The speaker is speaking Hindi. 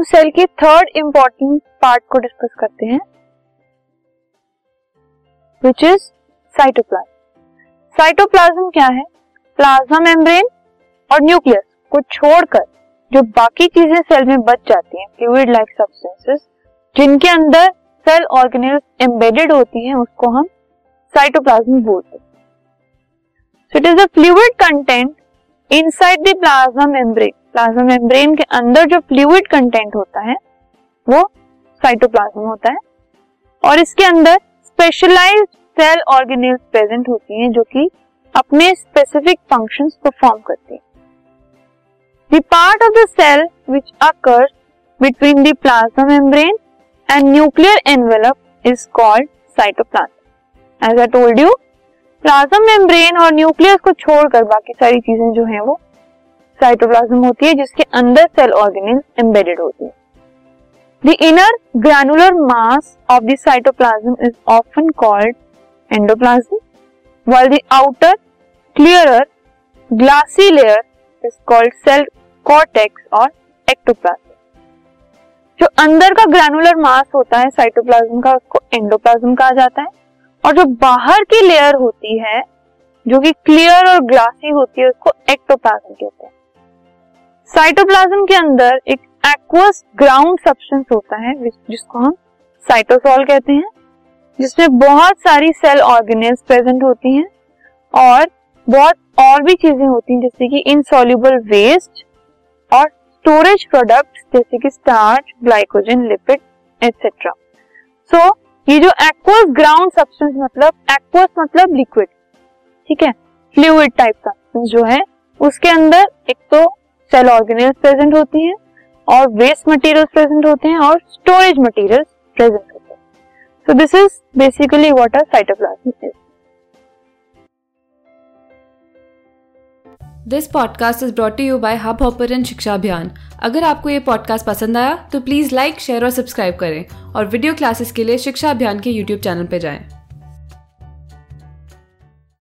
हम सेल के थर्ड इंपॉर्टेंट पार्ट को डिस्कस करते हैं विच इज़ साइटोप्लाज्म साइटोप्लाज्म क्या है? प्लाज्मा मेम्ब्रेन और न्यूक्लियस को छोड़कर जो बाकी चीज़ें सेल में बच जाती हैं फ्लूइड लाइक सब्सटेंसेस जिनके अंदर सेल ऑर्गेनेल्स एम्बेडेड होती हैं, उसको हम साइटोप्लाज्म बोलते हैं। So it is a fluid content inside the plasma membrane plasma membrane के अंदर जो फ्लूइड कंटेंट होता है, वो साइटोप्लाज्म होता है। और इसके अंदर स्पेशलाइज्ड सेल ऑर्गेनेल्स प्रेजेंट होती हैं, जो कि अपने स्पेसिफिक फ़ंक्शंस परफॉर्म करती हैं। The part of the cell which occurs between the plasma membrane and nuclear envelope is called cytoplasm as I told you plasma membrane और न्यूक्लियस को छोड़कर बाकी सारी चीज़ें जो हैं वो साइटोप्लाज्म होती है, जिसके अंदर सेल ऑर्गेनिल एम्बेडेड होती है। The inner granular mass of the cytoplasm is often called endoplasm while the outer clearer, glassy layer is called cell cortex और ectoplasm जो अंदर का ग्रैनुलर मास होता है साइटोप्लाज्म का, उसको एंडोप्लाज्म कहा जाता है। और जो बाहर की लेयर होती है, जो कि क्लियर और ग्लासी होती है, उसको एक्टोप्लाज्म कहते हैं। साइटोप्लाज्म के अंदर एक एक्वस ग्राउंड सब्सटेंस होता है जिसको हम साइटोसॉल कहते हैं, जिसमें बहुत सारी सेल ऑर्गेनेल्स प्रेजेंट होती हैं और बहुत और भी चीज़ें होती हैं, जैसे कि इनसॉल्युबल वेस्ट और स्टोरेज प्रोडक्ट्स जैसे कि starch glycogen lipid etcetera so ये जो एक्वस ग्राउंड सब्सटेंस मतलब एक्वस मतलब लिक्विड ठीक है? फ्लूइड टाइप सब्सटेंस जो है, उसके अंदर एक तो सेल ऑर्गेनेल्स प्रेजेंट होती हैं और वेस्ट मटेरियल्स प्रेजेंट होते हैं और स्टोरेज मटेरियल्स प्रेजेंट होते हैं। So this is basically what a cytoplasm is this podcast is brought you by Hubhopper शिक्षा अभियान अगर आपको ये पॉडकास्ट पसंद आया तो प्लीज़ लाइक शेयर और सब्सक्राइब करें और वीडियो क्लासेस के लिए शिक्षा अभियान के यूट्यूब चैनल पर जाएँ।